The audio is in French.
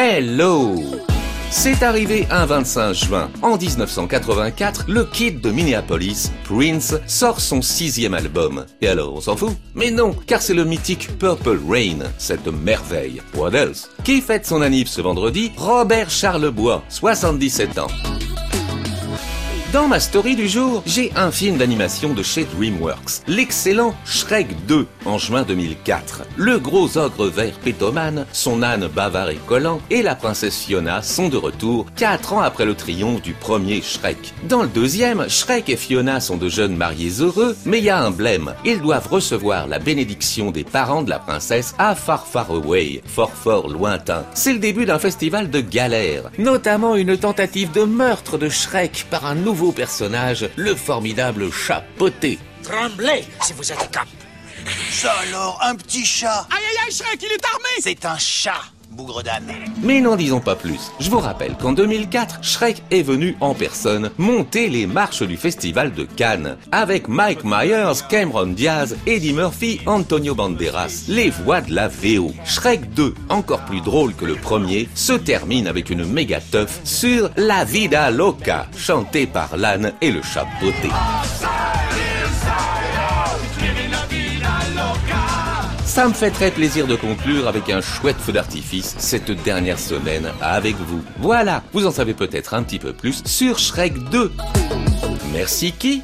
Hello c'est arrivé un 25 juin. En 1984, le kid de Minneapolis, Prince, sort son sixième album. Et alors, on s'en fout? Mais non, car c'est le mythique Purple Rain, cette merveille. What else? Qui fête son anniv ce vendredi? Robert Charlebois, 77 ans. Dans ma story du jour, j'ai un film d'animation de chez DreamWorks, l'excellent Shrek 2 en juin 2004. Le gros ogre vert pétomane, son âne bavard et collant et la princesse Fiona sont de retour 4 ans après le triomphe du premier Shrek. Dans le deuxième, Shrek et Fiona sont de jeunes mariés heureux, mais il y a un blême. Ils doivent recevoir la bénédiction des parents de la princesse à Far Far Away, fort fort lointain. C'est le début d'un festival de galères, notamment une tentative de meurtre de Shrek par un nouveau personnage, le formidable chat poté. Tremblez si vous êtes cap. Ça alors, un petit chat Aïe aïe aïe, Shrek, il est armé C'est un chat bougre. Mais n'en disons pas plus. Je vous rappelle qu'en 2004, Shrek est venu en personne monter les marches du festival de Cannes avec Mike Myers, Cameron Diaz, Eddie Murphy, Antonio Banderas, les voix de la VO. Shrek 2, encore plus drôle que le premier, se termine avec une méga teuf sur La Vida Loca, chantée par l'âne et le chat beauté. Ça me fait très plaisir de conclure avec un chouette feu d'artifice cette dernière semaine avec vous. Voilà, vous en savez peut-être un petit peu plus sur Shrek 2. Merci qui